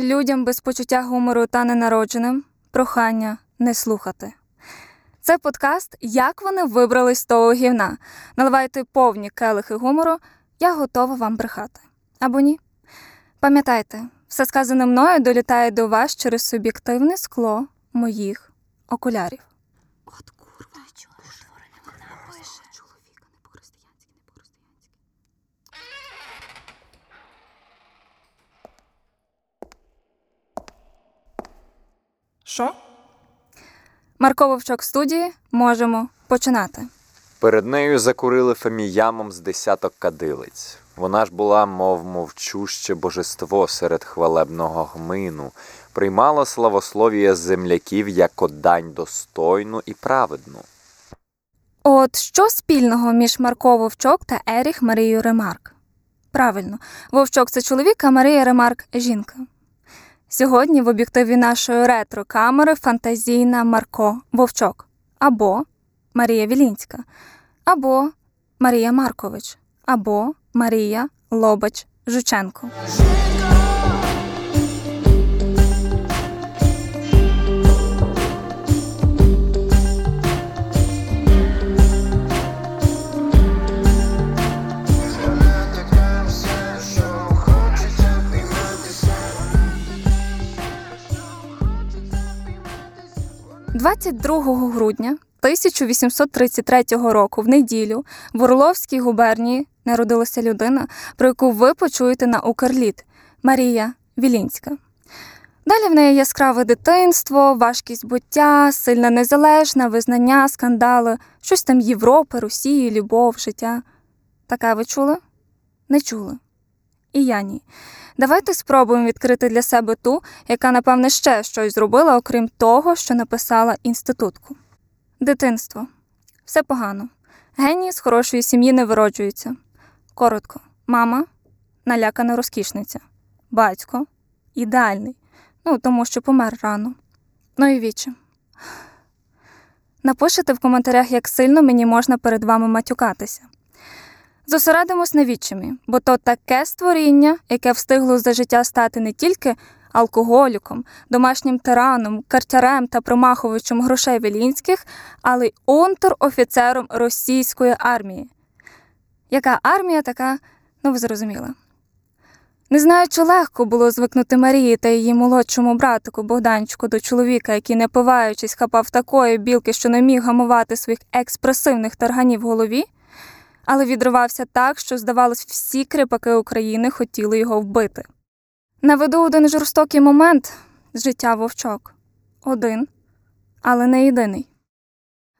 Людям без почуття гумору та ненародженим прохання не слухати. Це подкаст Як вони вибрались з того гівна. Наливайте повні келихи гумору, я готова вам брехати. Або ні. Пам'ятайте, все сказане мною долітає до вас через суб'єктивне скло моїх окулярів. От курва, чого вона пише? Чоловіка не по-християнськи, не по-християнськи. Що? Марко Вовчок в студії можемо починати. Перед нею закурили феміямом з десяток кадилиць. Вона ж була, мов мовчуще божество серед хвалебного гмину, приймала славословія земляків як дань достойну і праведну. От що спільного між Марко Вовчок та Еріх Марією Ремарк? Правильно, Вовчок це чоловік, а Марія Ремарк жінка. Сьогодні в об'єктиві нашої ретро-камери фантазійна Марко Вовчок. Або Марія Вілінська, або Марія Маркович, або Марія Лобач Жученко. 22 грудня 1833 року в неділю в Орловській губернії народилася людина, про яку ви почуєте на Укрліт Марія Вілінська. Далі в неї яскраве дитинство, важкість буття, сильна незалежна, визнання, скандали, щось там Європи, Росії, любов, життя. Таке ви чули? Не чули. І я ні. Давайте спробуємо відкрити для себе ту, яка, напевне, ще щось зробила, окрім того, що написала інститутку. Дитинство. Все погано. Генії з хорошої сім'ї не вироджуються. Коротко. Мама налякана розкішниця. Батько ідеальний. Ну, тому що помер рано. Ну і віче. Напишете в коментарях, як сильно мені можна перед вами матюкатися. Зосередимось на відчимі, бо то таке створіння, яке встигло за життя стати не тільки алкоголіком, домашнім тираном, картярем та промахувачем грошей Вілінських, але й унтер-офіцером російської армії. Яка армія така, ну ви зрозуміли. Не знаю, чи легко було звикнути Марії та її молодшому братику Богданчику до чоловіка, який, не пиваючись, хапав такої білки, що не міг гамувати своїх експресивних тарганів в голові, але відривався так, що, здавалось, всі кріпаки України хотіли його вбити. Наведу один жорстокий момент життя вовчок. Один, але не єдиний.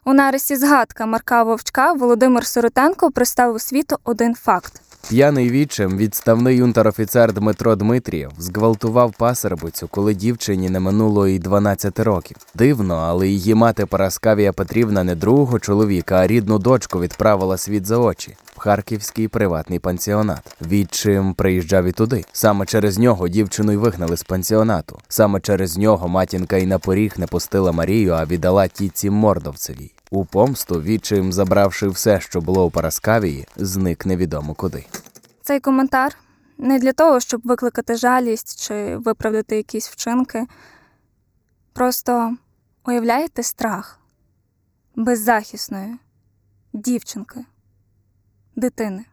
У нарисі згадка Марка Вовчка Володимир Сиротенко представив світу один факт. П'яний вічем відставний унтер-офіцер Дмитро Дмитрієв зґвалтував пасербицю, коли дівчині не минуло і 12 років. Дивно, але її мати Параскавія Петрівна не другого чоловіка, а рідну дочку відправила світ за очі в харківський приватний пансіонат. Відчим приїжджав і туди. Саме через нього дівчину й вигнали з пансіонату. Саме через нього матінка й на поріг не пустила Марію, а віддала тітці Мордовцевій. У помсту відчим, забравши все, що було у Параскавії, зник невідомо куди. Цей коментар не для того, щоб викликати жалість чи виправдати якісь вчинки. Просто уявляєте страх беззахисної дівчинки, дитини.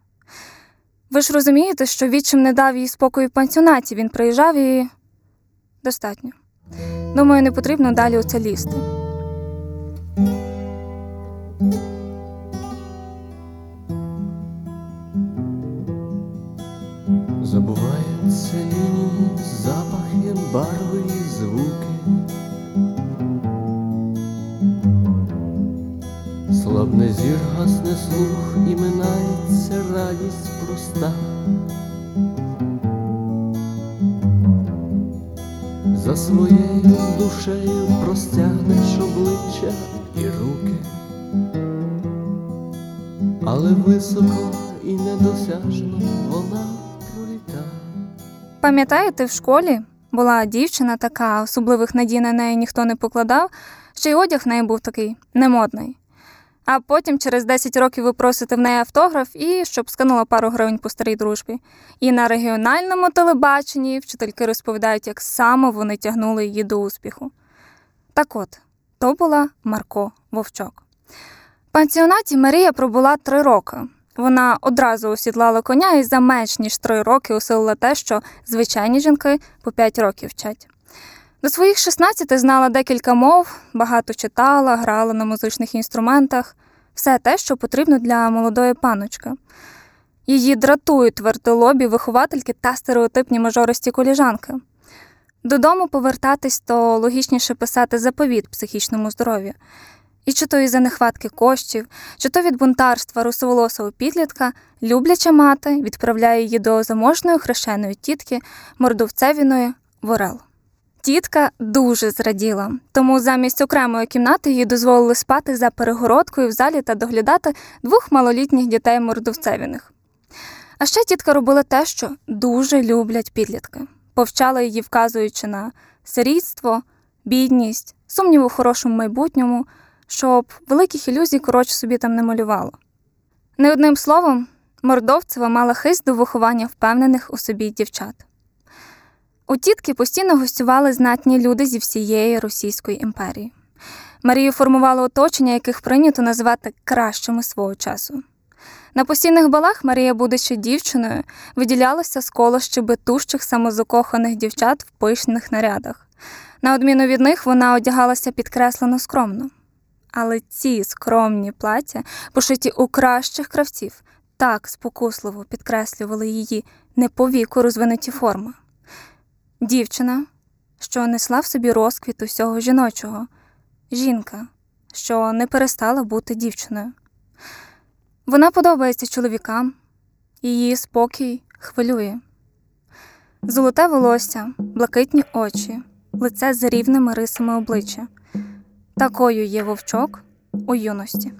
Ви ж розумієте, що відчим не дав їй спокою в пансіонаті, він приїжджав і достатньо. Думаю, не потрібно далі у це лізти. Лінії, запахи, барви і звуки. Слабне зір гасне слух і минається радість проста. За своєю душею простягнеш обличчя і руки, але високо і недосяжно вона. Пам'ятаєте, в школі була дівчина така, особливих надій на неї ніхто не покладав, ще й одяг в неї був такий немодний. А потім через 10 років ви просите в неї автограф і щоб скинула пару гривень по старій дружбі. І на регіональному телебаченні вчительки розповідають, як саме вони тягнули її до успіху. Так от, то була Марко Вовчок. В пансіонаті Марія пробула три роки. Вона одразу осідлала коня і за менш ніж три роки усилила те, що звичайні жінки по 5 років вчать. До своїх 16 знала декілька мов, багато читала, грала на музичних інструментах, все те, що потрібно для молодої паночки. Її дратують твердолобі виховательки та стереотипні мажористі коліжанки. Додому повертатись, то логічніше писати заповіт психічному здоров'ю. І чи то із-за нехватки коштів, чи то від бунтарства русоволосого підлітка, любляча мати відправляє її до заможної хрещеної тітки мордовцевіної Ворел. Тітка дуже зраділа, тому замість окремої кімнати їй дозволили спати за перегородкою в залі та доглядати двох малолітніх дітей мордовцевіних. А ще тітка робила те, що дуже люблять підлітки, повчала її, вказуючи на сирітство, бідність, сумнів у хорошому майбутньому, щоб великих ілюзій коротше собі там не малювало. Не одним словом, Мордовцева мала хист до виховання впевнених у собі дівчат. У тітки постійно гостювали знатні люди зі всієї Російської імперії. Марію формувало оточення, яких прийнято називати кращими свого часу. На постійних балах Марія, будучи дівчиною, виділялася з кола щебетущих самозакоханих дівчат в пишних нарядах. На відміну від них вона одягалася підкреслено скромно. Але ці скромні плаття, пошиті у кращих кравців, так спокусливо підкреслювали її не по віку розвинуті форми. Дівчина, що несла в собі розквіт усього жіночого, жінка, що не перестала бути дівчиною. Вона подобається чоловікам, її спокій хвилює. Золоте волосся, блакитні очі, лице з рівними рисами обличчя. Такою є вовчок у юності.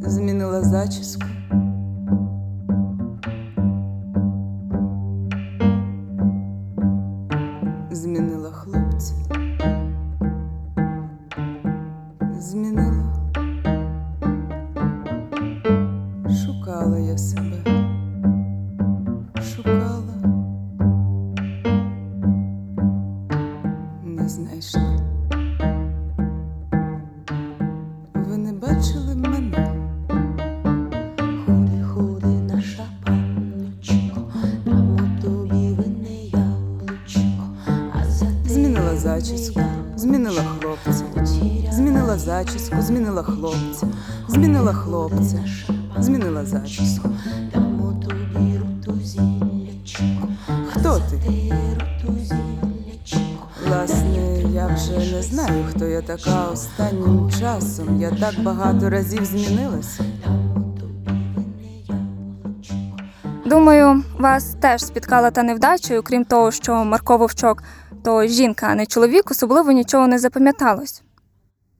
Змінила зачіску. Шукала я себе. Багато разів змінилася. Думаю, вас теж спіткала та невдача, окрім того, що Марко Вовчок то жінка, а не чоловік, особливо нічого не запам'яталось.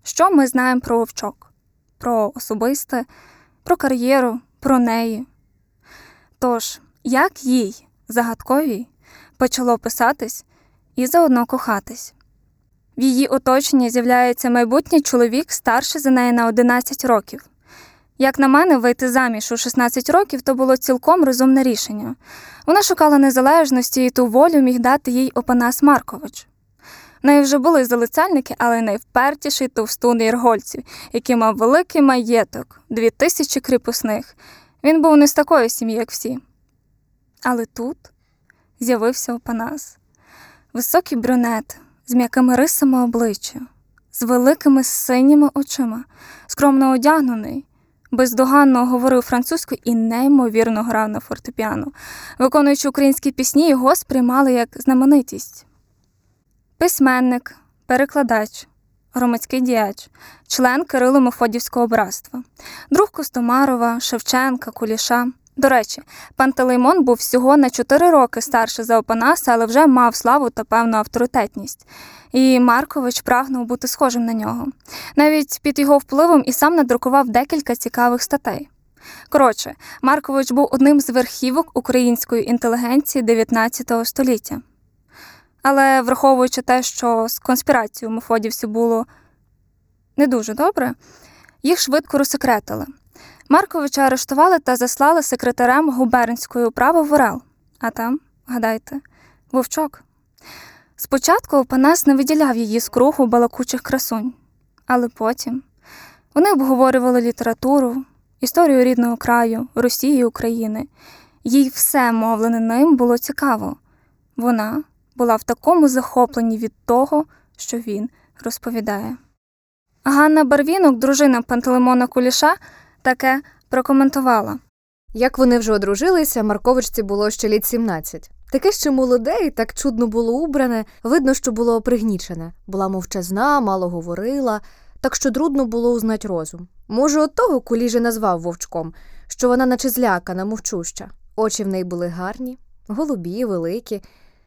Що ми знаємо про Вовчок? Про особисте, про кар'єру, про неї. Тож, як їй, загадковій, почало писатись і заодно кохатись? В її оточенні з'являється майбутній чоловік старший за неї на 11 років. Як на мене, вийти заміж у 16 років то було цілком розумне рішення. Вона шукала незалежності і ту волю міг дати їй Опанас Маркович. В неї вже були залицяльники, але найвпертіший товстун Єргольців, який мав великий маєток, дві тисячі кріпосних. Він був не з такої сім'ї, як всі. Але тут з'явився Опанас. Високий брюнет з м'якими рисами обличчя, з великими синіми очима, скромно одягнений, бездоганно говорив французькою і неймовірно грав на фортепіано. Виконуючи українські пісні, його сприймали як знаменитість. Письменник, перекладач, громадський діяч, член Кирило-Мефодівського братства, друг Костомарова, Шевченка, Куліша, До речі, Пантелеймон був всього на 4 роки старше за Опанаса, але вже мав славу та певну авторитетність. І Маркович прагнув бути схожим на нього. Навіть під його впливом і сам надрукував декілька цікавих статей. Коротше, Маркович був одним з верхівок української інтелігенції 19 століття. Але враховуючи те, що з конспірацією мефодівців було не дуже добре, їх швидко розсекретили. Марковича арештували та заслали секретарем губернської управи в Орел. А там, гадайте, вовчок. Спочатку Панас не виділяв її з кругу балакучих красунь, але потім вони обговорювали літературу, історію рідного краю, Росії України. Їй все мовлене ним було цікаво. Вона була в такому захопленні від того, що він розповідає. Ганна Барвінок, дружина Пантелеймона Куліша, таке прокоментувала. Як вони вже одружилися, Марковичці було ще літ 17. Таке ще молоде і так чудно було убране, видно, що було пригнічене. Була мовчазна, мало говорила, так що трудно було узнать розум. Може, от того куліже назвав вовчком, що вона наче злякана, мовчуща. Очі в неї були гарні, голубі, великі,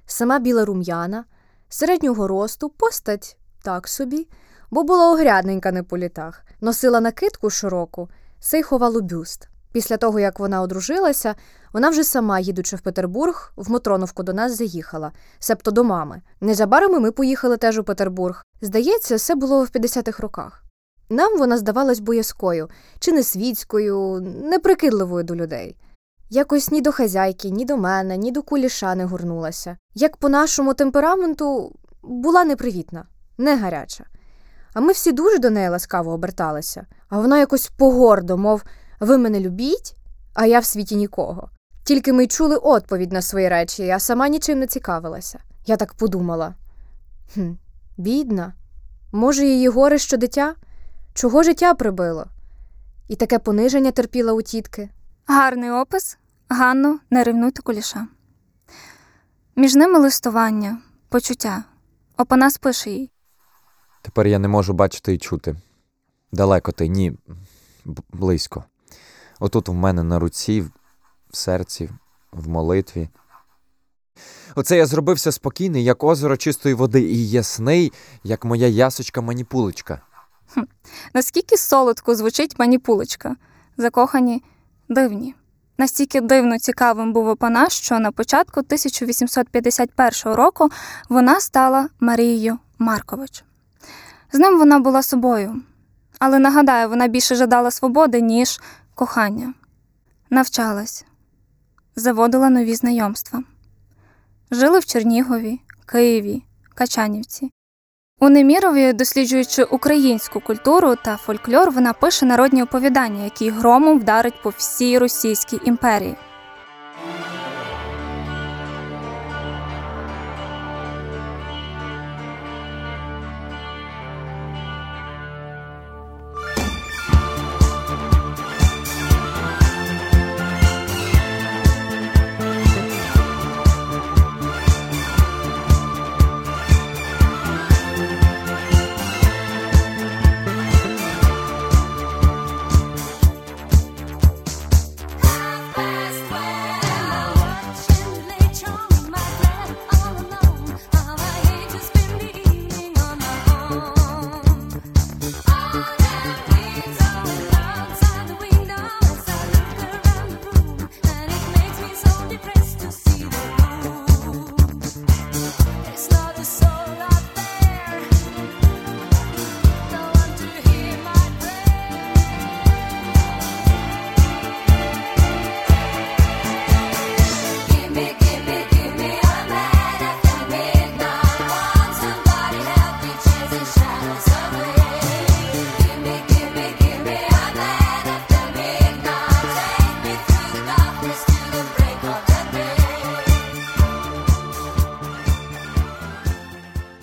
сама біла рум'яна, середнього росту, постать так собі, бо була огрядненька не по літах, носила накидку широку, сей ховало бюст. Після того, як вона одружилася, вона вже сама, їдучи в Петербург, в Мотроновку до нас заїхала, себто до мами. Незабаром ми поїхали теж у Петербург. Здається, це було в 50-х роках. Нам вона здавалась боязкою, чи не світською, неприкидливою до людей. Якось ні до хазяйки, ні до мене, ні до куліша не горнулася. Як по нашому темпераменту була непривітна, не гаряча. А ми всі дуже до неї ласкаво оберталися, а вона якось погордо, мов ви мене любіть, а я в світі нікого. Тільки ми й чули відповідь на свої речі, а сама нічим не цікавилася. Я так подумала. Хм, бідна. Може, її горе що дитя? Чого життя прибило? І таке пониження терпіла у тітки. Гарний опис. Ганно, не ревнуйте куліша. Між ними листування, почуття. Опанас пише їй. Тепер я не можу бачити і чути. Далеко ти, ні, близько. Отут в мене на руці, в серці, в молитві. Оце я зробився спокійний, як озеро чистої води, і ясний, як моя ясочка маніпулечка. Наскільки солодко звучить маніпулечка. Закохані дивні. Настільки дивно цікавим був Опанас, що на початку 1851 року вона стала Марією Маркович. З ним вона була собою. Але нагадаю, вона більше жадала свободи, ніж кохання. Навчалась, заводила нові знайомства. Жили в Чернігові, Києві, Качанівці. У Немірові, досліджуючи українську культуру та фольклор, вона пише народні оповідання, які громом вдарить по всій Російській імперії.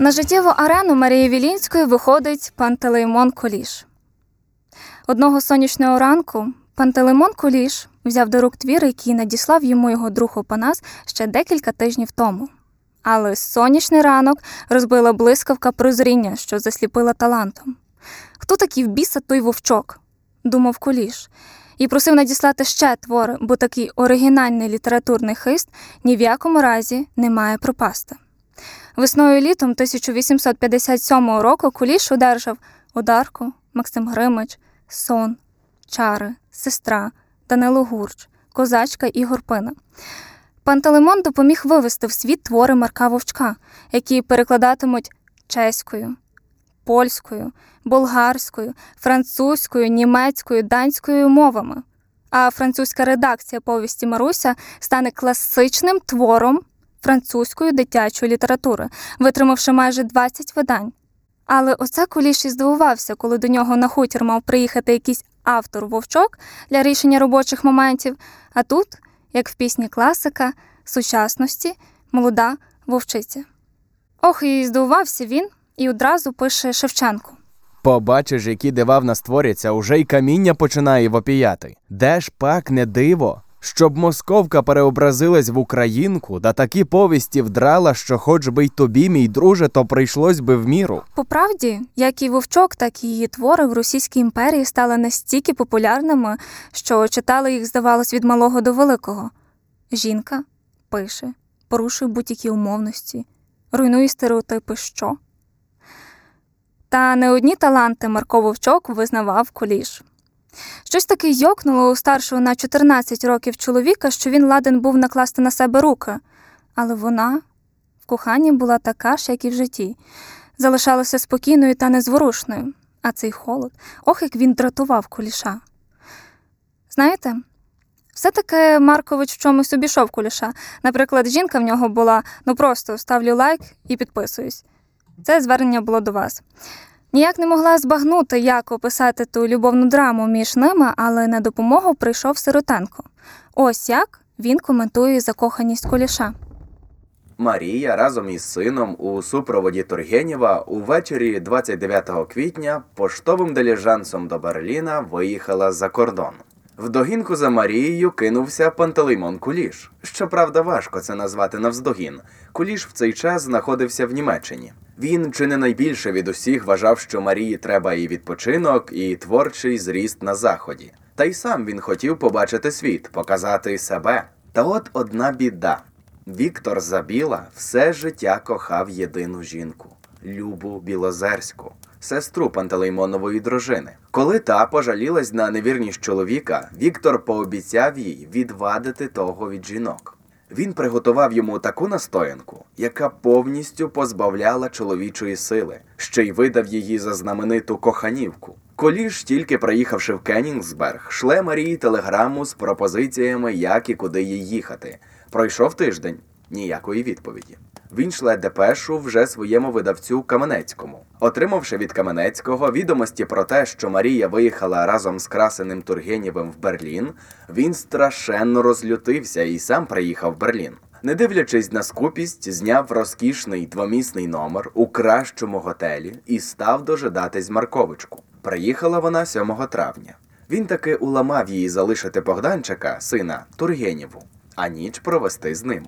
На життєву арену Марії Вілінської виходить Пантелеймон Коліш. Одного сонячного ранку Пантелеймон Коліш взяв до рук твір, який надіслав йому його друг Опанас ще декілька тижнів тому. Але сонячний ранок розбила блискавка прозріння, що засліпила талантом. Хто такий в біса той вовчок? думав Коліш. і просив надіслати ще твори, бо такий оригінальний літературний хист ні в якому разі не має пропасти. Весною літом 1857 року Куліш одержав Одарку, Максим Гримич, Сон, Чари, Сестра, Данило Гурч, Козачка і Горпина. Пантелеймон допоміг вивести в світ твори Марка Вовчка, які перекладатимуть чеською, польською, болгарською, французькою, німецькою, данською мовами. А французька редакція повісті Маруся стане класичним твором французької дитячої літератури, витримавши майже 20 видань. Але оце Куліш і здивувався, коли до нього на хутір мав приїхати якийсь автор вовчок для рішення робочих моментів. А тут, як в пісні класика, сучасності, молода вовчиця. Ох, і здивувався він і одразу пише Шевченку. Побачиш, які дива в нас творяться, уже й каміння починає вопіяти. Де ж пак не диво, щоб московка переобразилась в українку, да такі повісті вдрала, що хоч би й тобі, мій друже, то прийшлось би в міру. По правді, як і Вовчок, так і її твори в Російській імперії стали настільки популярними, що читали їх, здавалось, від малого до великого. Жінка пише, порушує будь-які умовності, руйнує стереотипи, що. Та не одні таланти Марко Вовчок визнавав Куліш. Щось таке йокнуло у старшого на 14 років чоловіка, що він ладен був накласти на себе руки, але вона в коханні була така ж, як і в житті залишалася спокійною та незворушною, а цей холод, ох, як він дратував куліша. Знаєте, все-таки Маркович в чомусь обійшов куліша. Наприклад, жінка в нього була ну просто ставлю лайк і підписуюсь. Це звернення було до вас. Ніяк не могла збагнути, як описати ту любовну драму між ними, але на допомогу прийшов Сиротенко. Ось як він коментує закоханість куліша. Марія разом із сином у супроводі Тургенєва увечері 29 квітня поштовим диліжансом до Берліна виїхала за кордон. В догінку за Марією кинувся Пантелеймон Куліш. Щоправда, важко це назвати навздогін. Куліш в цей час знаходився в Німеччині. Він чи не найбільше від усіх вважав, що Марії треба і відпочинок, і творчий зріст на заході. Та й сам він хотів побачити світ, показати себе. Та от одна біда. Віктор Забіла все життя кохав єдину жінку Любу Білозерську, сестру Пантелеймонової дружини. Коли та пожалілась на невірність чоловіка, Віктор пообіцяв їй відвадити того від жінок. Він приготував йому таку настоянку, яка повністю позбавляла чоловічої сили, ще й видав її за знамениту коханівку. Коліш, тільки приїхавши в Кеннінгсберг, шле Марії телеграму з пропозиціями, як і куди їй їхати. Пройшов тиждень ніякої відповіді. Він шле депешу вже своєму видавцю Каменецькому. Отримавши від Каменецького відомості про те, що Марія виїхала разом з красеним Тургенєвим в Берлін, він страшенно розлютився і сам приїхав в Берлін. Не дивлячись на скупість, зняв розкішний двомісний номер у кращому готелі і став дожидатись Марковичку. Приїхала вона 7 травня. Він таки уламав її залишити Богданчика, сина Тургенєву, а ніч провести з ним.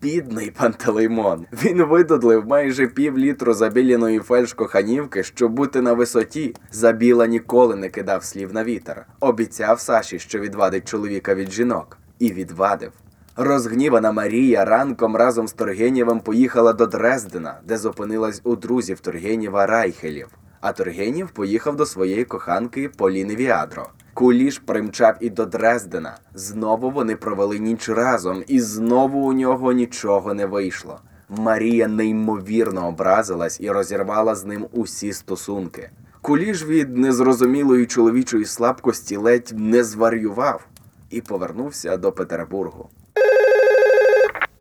Бідний Пантелеймон. Він видудлив майже пів літру забіляної фельдшкоханівки, щоб бути на висоті. Забіла ніколи не кидав слів на вітер. Обіцяв Саші, що відвадить чоловіка від жінок. І відвадив. Розгнівана Марія ранком разом з Тургенєвим поїхала до Дрездена, де зупинилась у друзів Тургенєва Райхелів. А Тургенєв поїхав до своєї коханки Поліни Віадро. Куліш примчав і до Дрездена. Знову вони провели ніч разом, і знову у нього нічого не вийшло. Марія неймовірно образилась і розірвала з ним усі стосунки. Куліш від незрозумілої чоловічої слабкості ледь не зварював і повернувся до Петербургу.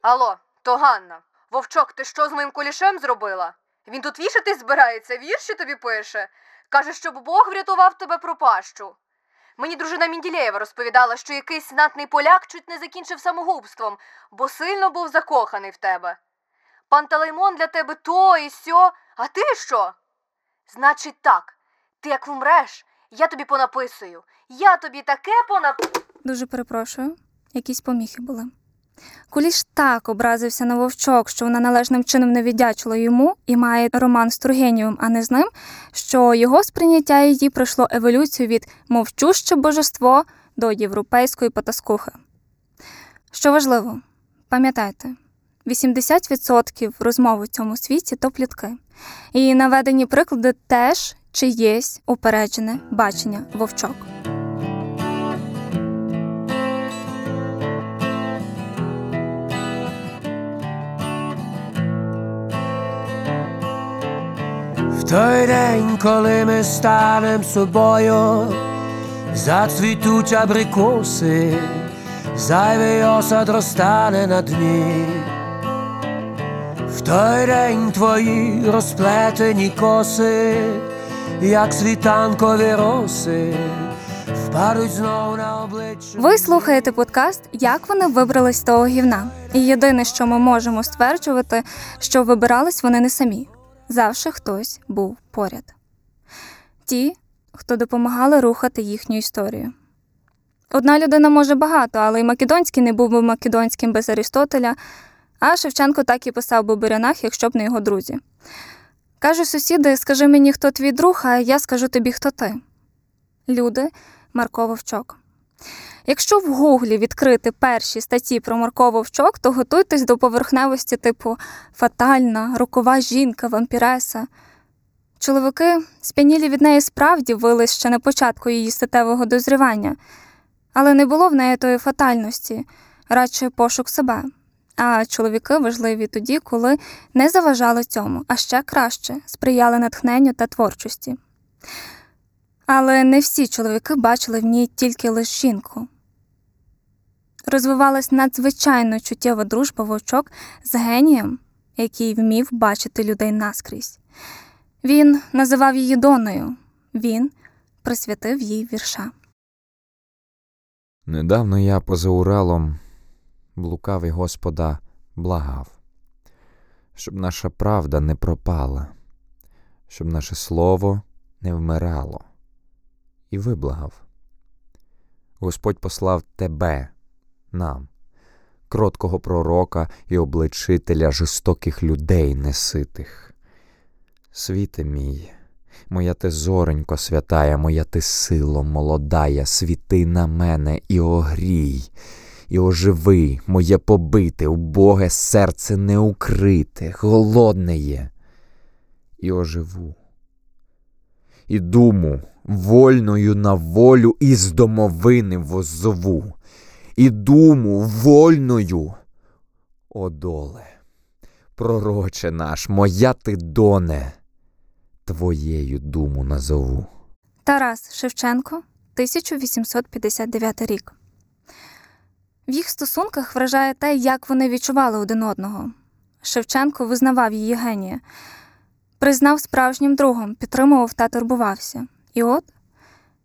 Алло, то Ганна. Вовчок, ти що з моїм кулішем зробила? Він тут вішати збирається, вірші тобі пише. Каже, щоб Бог врятував тебе пропащу. Мені дружина Мінділеєва розповідала, що якийсь знатний поляк чуть не закінчив самогубством, бо сильно був закоханий в тебе. Пантелеймон для тебе то і сьо, а ти що? Значить так, ти як вмреш, я тобі понаписую. Я тобі таке понап... Дуже перепрошую, якісь поміхи були. Куліш так образився на вовчок, що вона належним чином не віддячила йому і має роман з Тургенєвим, а не з ним, що його сприйняття її пройшло еволюцію від мовчуще божество до європейської потаскухи. Що важливо, пам'ятайте, 80% розмов у цьому світі то плітки. І наведені приклади теж чиєсь упереджене бачення вовчок. Той день, коли ми станем собою, зацвітуть абрикоси, зайвий осад розтане на дні. В той день твої розплетені коси, як світанкові роси, впадуть знов на обличчя. Ви слухаєте подкаст Як вони вибрались з того гівна. І єдине, що ми можемо стверджувати, що вибирались вони не самі. Завжди хтось був поряд. Ті, хто допомагали рухати їхню історію. Одна людина може багато, але й Македонський не був би Македонським без Арістотеля, а Шевченко так і писав би Бурянах, якщо б не його друзі. Кажуть сусіди, скажи мені, хто твій друг, а я скажу тобі, хто ти. Люди Марко Вовчок. Якщо в Гуглі відкрити перші статті про Марко Вовчок, то готуйтесь до поверхневості типу фатальна, рокова жінка, вампіреса. Чоловіки, сп'янілі від неї справді вились ще на початку її статевого дозрівання, але не було в неї тої фатальності, радше пошук себе. А чоловіки важливі тоді, коли не заважали цьому, а ще краще сприяли натхненню та творчості. Але не всі чоловіки бачили в ній тільки лише жінку. Розвивалась надзвичайно чуттєва дружба вовчок з генієм, який вмів бачити людей наскрізь. Він називав її Доною, він присвятив їй вірша. Недавно я поза Уралом блукав і Господа благав, щоб наша правда не пропала, щоб наше слово не вмирало. І виблагав. Господь послав тебе, нам, кроткого пророка і обличителя жорстоких людей неситих. Світе мій, моя ти зоренько святая, моя ти сило молодая, світи на мене і огрій, і оживи моє побите, убоге серце не укрите, голодне є, і оживу. І думу вольною на волю із домовини воззову, і думу вольною, о доле, пророче наш, моя ти доне, твоєю думу назову. Тарас Шевченко, 1859 рік. В їх стосунках вражає те, як вони відчували один одного. Шевченко визнавав її генія, признав справжнім другом, підтримував та турбувався. І от,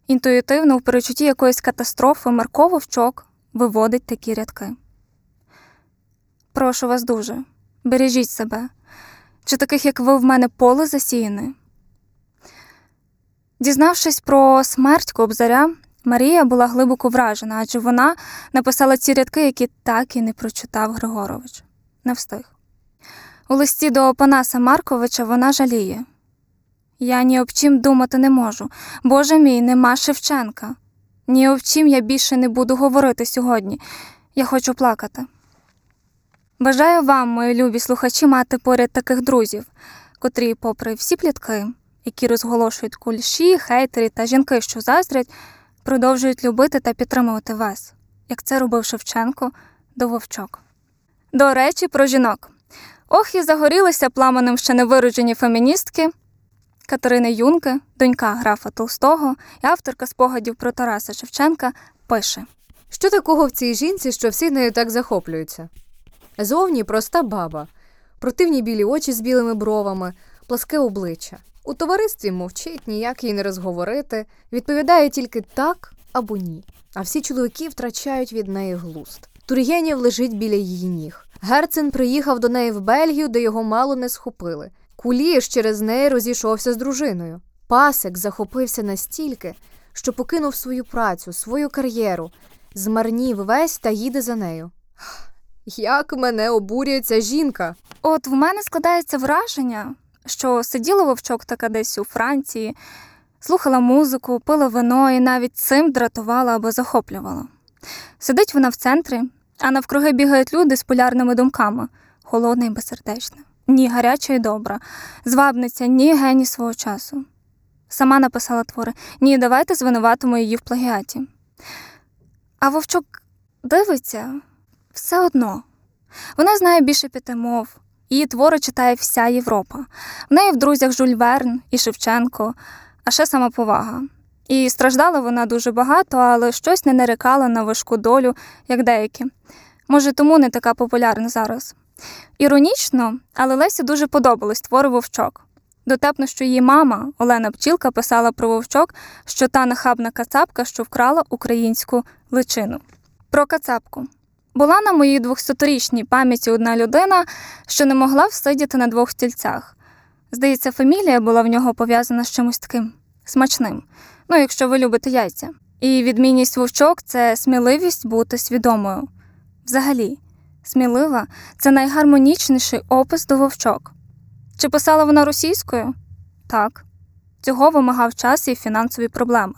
інтуїтивно, в перечутті якоїсь катастрофи, Марко Вовчок виводить такі рядки. Прошу вас дуже, бережіть себе. Чи таких, як ви, в мене поле засіяне? Дізнавшись про смерть Кобзаря, Марія була глибоко вражена, адже вона написала ці рядки, які так і не прочитав Григорович. Не встиг. У листі до Опанаса Марковича вона жаліє. Я ні об чим думати не можу. Боже мій, нема Шевченка. Ні об чим я більше не буду говорити сьогодні. Я хочу плакати. Бажаю вам, мої любі слухачі, мати поряд таких друзів, котрі, попри всі плітки, які розголошують кульші, хейтери та жінки, що заздрять, продовжують любити та підтримувати вас, як це робив Шевченко до вовчок. До речі, про жінок. Ох, і загорілися пламенем ще невироджені феміністки Катерини Юнки, донька графа Толстого і авторка спогадів про Тараса Шевченка, пише. Що такого в цій жінці, що всі нею так захоплюються? Зовні проста баба, противні білі очі з білими бровами, пласке обличчя. У товаристві мовчить, ніяк їй не розговорити, відповідає тільки так або ні. А всі чоловіки втрачають від неї глуст. Тургенєв лежить біля її ніг. Герцен приїхав до неї в Бельгію, де його мало не схопили. Куліш через неї розійшовся з дружиною. Пасик захопився настільки, що покинув свою працю, свою кар'єру, змарнів весь та їде за нею. Як мене обурює ця жінка? От в мене складається враження, що сиділа вовчок така десь у Франції, Слухала музику, пила вино і навіть цим дратувала або захоплювала. Сидить вона в центрі, а навкруги бігають люди з полярними думками холодна і безсердечна. Ні, гаряча і добра, звабниця, ні геній свого часу. Сама написала твори Ні, давайте звинуватимо її в плагіаті. А вовчок дивиться все одно. Вона знає більше п'яти мов. Її твори читає вся Європа. В неї в друзях Жюль Верн і Шевченко, а ще самоповага. І страждала вона дуже багато, але щось не нарікала на важку долю, як деякі. Може, тому не така популярна зараз. Іронічно, але Лесі дуже подобались твори вовчок. Дотепно, що її мама Олена Пчілка писала про вовчок, що та нахабна кацапка, що вкрала українську личину. Про кацапку. Була на моїй 200-річній пам'яті одна людина, що не могла всидіти на двох стільцях. Здається, фамілія була в нього пов'язана з чимось таким смачним. Ну, якщо ви любите яйця. І відмінність вовчок це сміливість бути свідомою. Взагалі, смілива це найгармонічніший опис до вовчок. Чи писала вона російською? Так. Цього вимагав час і фінансові проблеми.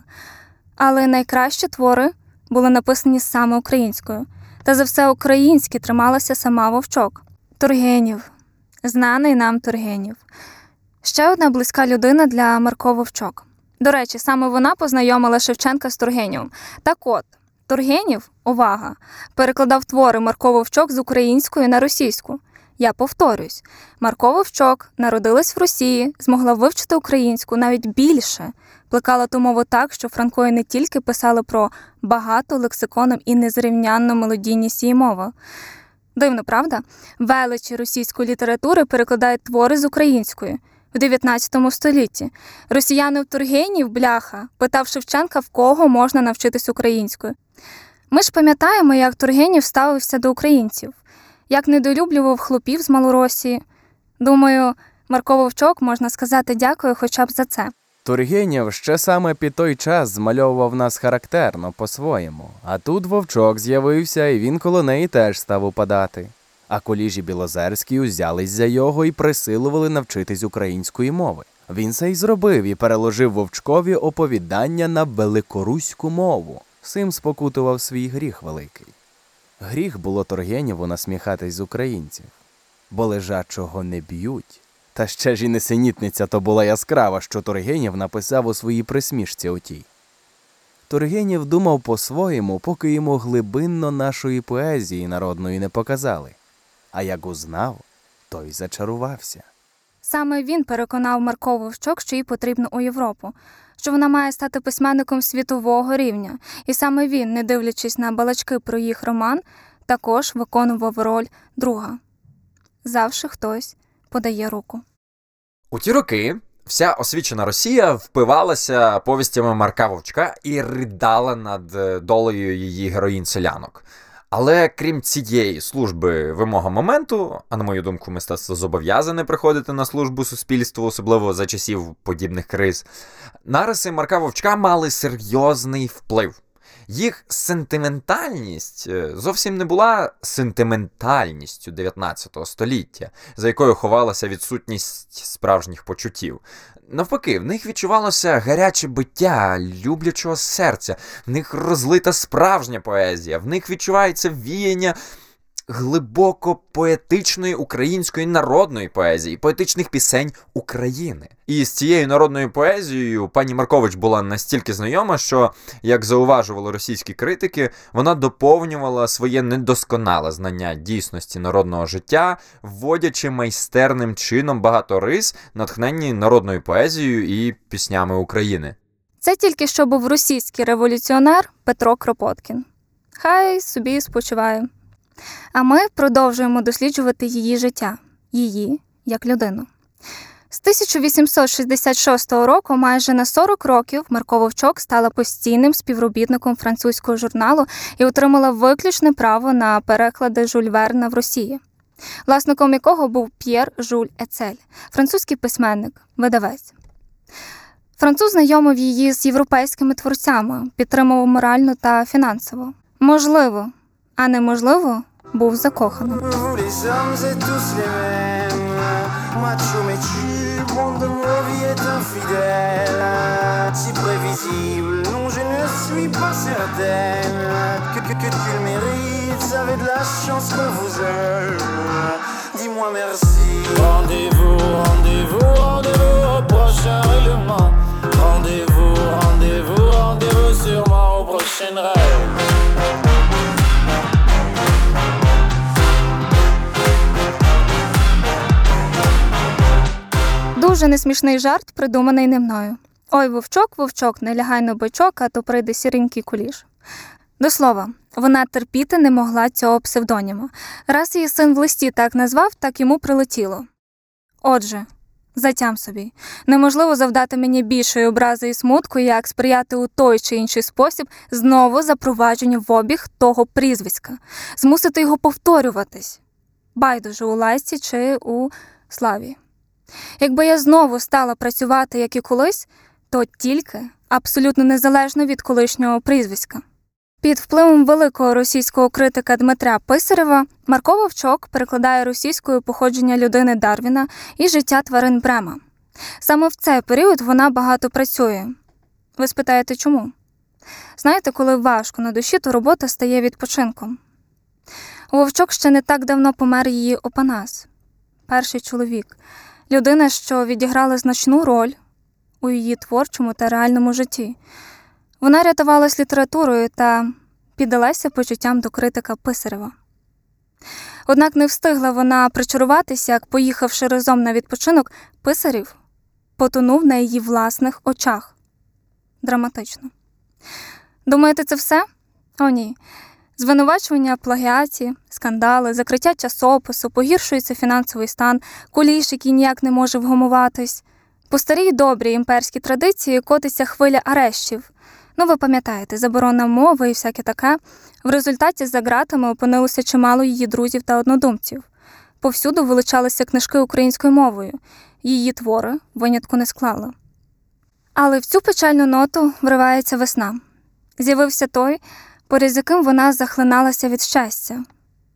Але найкращі твори були написані саме українською, та за все українське трималася сама вовчок. Тургенів, знаний нам Тургенів. Ще одна близька людина для Марко Вовчок. До речі, саме вона познайомила Шевченка з Тургенєвим. Так от, Тургенів, увага, перекладав твори Марко Вовчок з української на російську. Я повторюсь, Марко Вовчок народилась в Росії, змогла вивчити українську навіть більше, плекала ту мову так, що франкої не тільки писали про багату лексиконом і незрівнянну мелодійність її мови. Дивно, правда? Величі російської літератури перекладають твори з української в 19 столітті. Росіяни в Тургенів, бляха, питав Шевченка, в кого можна навчитись українською. Ми ж пам'ятаємо, як Тургенів ставився до українців, як недолюблював хлопів з Малоросії. Думаю, Марко Вовчок можна сказати дякую хоча б за це. Тургенєв ще саме під той час змальовував нас характерно по-своєму, а тут вовчок з'явився, і він коло неї теж став упадати. А коліжі Білозерські узялись за його і присилували навчитись української мови. Він це й зробив і переложив вовчкові оповідання на великоруську мову. Сим спокутував свій гріх великий. Гріх було Тургенєву насміхатись з українців, бо лежачого не б'ють. Та ще ж і несенітниця то була яскрава, що Тургенєв написав у своїй присмішці отій. Тургенєв думав по-своєму, поки йому глибинно нашої поезії народної не показали. А як узнав, то й зачарувався. Саме він переконав Марко Вовчок, що їй потрібно у Європу, що вона має стати письменником світового рівня, і саме він, не дивлячись на балачки про їх роман, також виконував роль друга. Завжди хтось подає руку. У ті роки вся освічена Росія впивалася повістями Марка Вовчка і ридала над е, долею її героїн селянок. Але крім цієї служби вимога моменту, а на мою думку, мистецтво зобов'язане приходити на службу суспільству, особливо за часів подібних криз, нариси Марка Вовчка мали серйозний вплив. Їх сентиментальність е, зовсім не була сентиментальністю 19 століття, за якою ховалася відсутність справжніх почуттів. Навпаки, в них відчувалося гаряче биття люблячого серця, в них розлита справжня поезія, в них відчувається віяння глибоко поетичної української народної поезії, поетичних пісень України. І з цією народною поезією пані Маркович була настільки знайома, що, як зауважували російські критики, вона доповнювала своє недосконале знання дійсності народного життя, вводячи майстерним чином багато рис, натхненні народною поезією і піснями України. Це тільки що був російський революціонер Петро Кропоткін. Хай собі спочиває. А ми продовжуємо досліджувати її життя, її як людину. З 1866 року, майже на 40 років, Марко Вовчок стала постійним співробітником французького журналу і отримала виключне право на переклади Жюль Верна в Росії, власником якого був П'єр Жуль Ецель, французький письменник, видавець. Француз знайомив її з європейськими творцями, підтримував морально та фінансово. Можливо, а неможливо, був закоханим. Vous les hommes êtes tous les mêmes Macho mais tu Monde de nos vies est infidèle Si prévisible Non je ne suis pas certaine Que, que, que tu le mérites Vous avez de la chance qu'on vous aime Dis-moi merci Rendez-vous, rendez-vous, rendez-vous au prochain règlement. Rendez-vous, rendez-vous, rendez-vous sûrement au prochain rêve. Дуже несмішний жарт, придуманий не мною. Ой, вовчок, вовчок, не лягай на бичок, а то прийде сіренький куліш. До слова, вона терпіти не могла цього псевдоніма. Раз її син в листі так назвав, так йому прилетіло. Отже, затям собі, неможливо завдати мені більшої образи і смутку, як сприяти у той чи інший спосіб знову запровадженню в обіг того прізвиська, змусити його повторюватись, байдуже у лайці чи у славі. Якби я знову стала працювати, як і колись, то тільки абсолютно незалежно від колишнього прізвиська. Під впливом великого російського критика Дмитря Писарева Марко Вовчок перекладає російською походження людини Дарвіна і життя тварин Брема. Саме в цей період вона багато працює. Ви спитаєте, чому? Знаєте, коли важко на душі, то робота стає відпочинком. Вовчок ще не так давно помер її Опанас, перший чоловік, людина, що відіграла значну роль у її творчому та реальному житті. Вона рятувалась літературою та піддалася почуттям до критика Писарева. Однак не встигла вона причаруватися, як, поїхавши разом на відпочинок, писарів потонув на її власних очах. Драматично. Думаєте, це все? О, ні. Звинувачування плагіаті, скандали, закриття часопису, погіршується фінансовий стан, куліш, який ніяк не може вгамуватись. По старій добрій імперській традиції котиться хвиля арештів. Ну, ви пам'ятаєте, заборона мови і всяке таке. В результаті за ґратами опинилося чимало її друзів та однодумців. Повсюду вилучалися книжки українською мовою. Її твори винятку не склала. Але в цю печальну ноту вривається весна. З'явився той, поряд з яким вона захлиналася від щастя.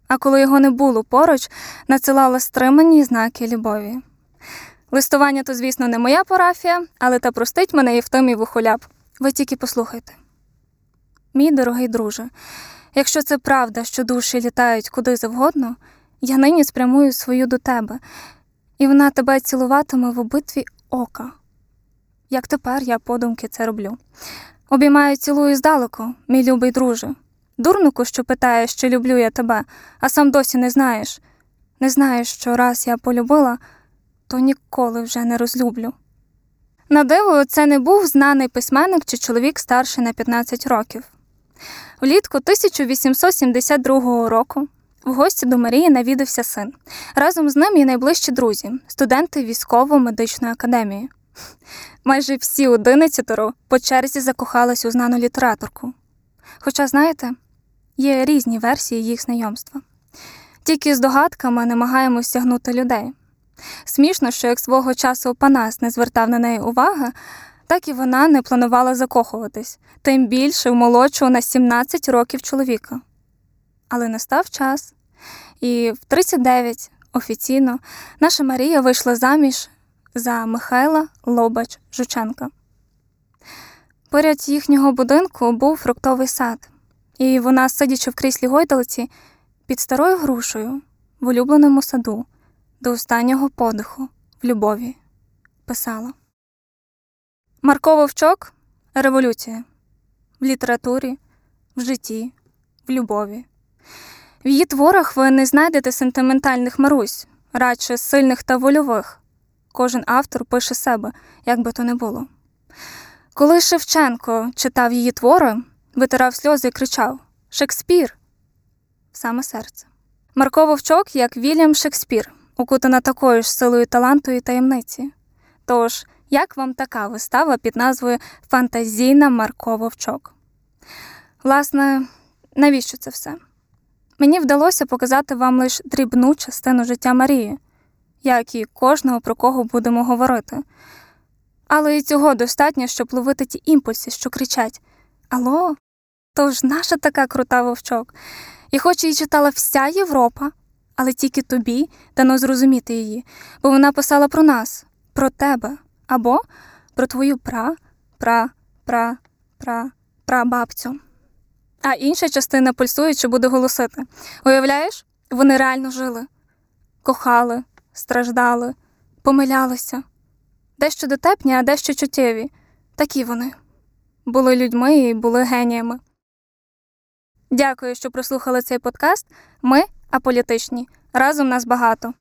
А коли його не було поруч, надсилала стримані знаки любові. Листування то, звісно, не моя парафія, але та простить мене Євтим і Вухоляп. Ви тільки послухайте. Мій дорогий друже, якщо це правда, що душі літають куди завгодно, я нині спрямую свою до тебе, і вона тебе цілуватиме в обидві ока. Як тепер я подумки це роблю. Обіймаю цілую здалеку, мій любий друже. Дурнику, що питаєш, чи люблю я тебе, а сам досі не знаєш. Не знаєш, що раз я полюбила, то ніколи вже не розлюблю. На диво, це не був знаний письменник чи чоловік старший на 15 років. Влітку 1872 року в гості до Марії навідався син. Разом з ним і найближчі друзі, студенти військово-медичної академії. Майже всі одинадцятеро по черзі закохались у знану літераторку. Хоча, знаєте, є різні версії їх знайомства. Тільки з догадками намагаємось стягнути людей. Смішно, що як свого часу Опанас не звертав на неї уваги, так і вона не планувала закохуватись, тим більше в молодшого на 17 років чоловіка. Але настав час, і в 39 офіційно наша Марія вийшла заміж за Михайла Лобач Жученка. Поряд їхнього будинку був фруктовий сад, і вона, сидячи в кріслі гойдалиці, під старою грушею в улюбленому саду до останнього подиху в любові писала. Марко Вовчок революція в літературі, в житті, в любові. В її творах ви не знайдете сентиментальних марусь, радше сильних та вольових. Кожен автор пише себе, як би то не було. Коли Шевченко читав її твори, витирав сльози і кричав Шекспір саме серце. Марко Вовчок як Вільям Шекспір, укутана такою ж силою таланту і таємниці. Тож, як вам така вистава під назвою Фантазійна Марко Вовчок? Власне, навіщо це все? Мені вдалося показати вам лише дрібну частину життя Марії, як і кожного, про кого будемо говорити. Але і цього достатньо, щоб ловити ті імпульси, що кричать: Алло, Тож наша така крута вовчок. І хоч її читала вся Європа, але тільки тобі дано зрозуміти її, бо вона писала про нас, про тебе або про твою пра, пра, пра, пра, прабабцю. А інша частина пульсуючи буде голосити. Уявляєш, вони реально жили, кохали, страждали, помилялися. Дещо дотепні, а дещо чуттєві. Такі вони. Були людьми і були геніями. Дякую, що прослухали цей подкаст. Ми аполітичні. Разом нас багато.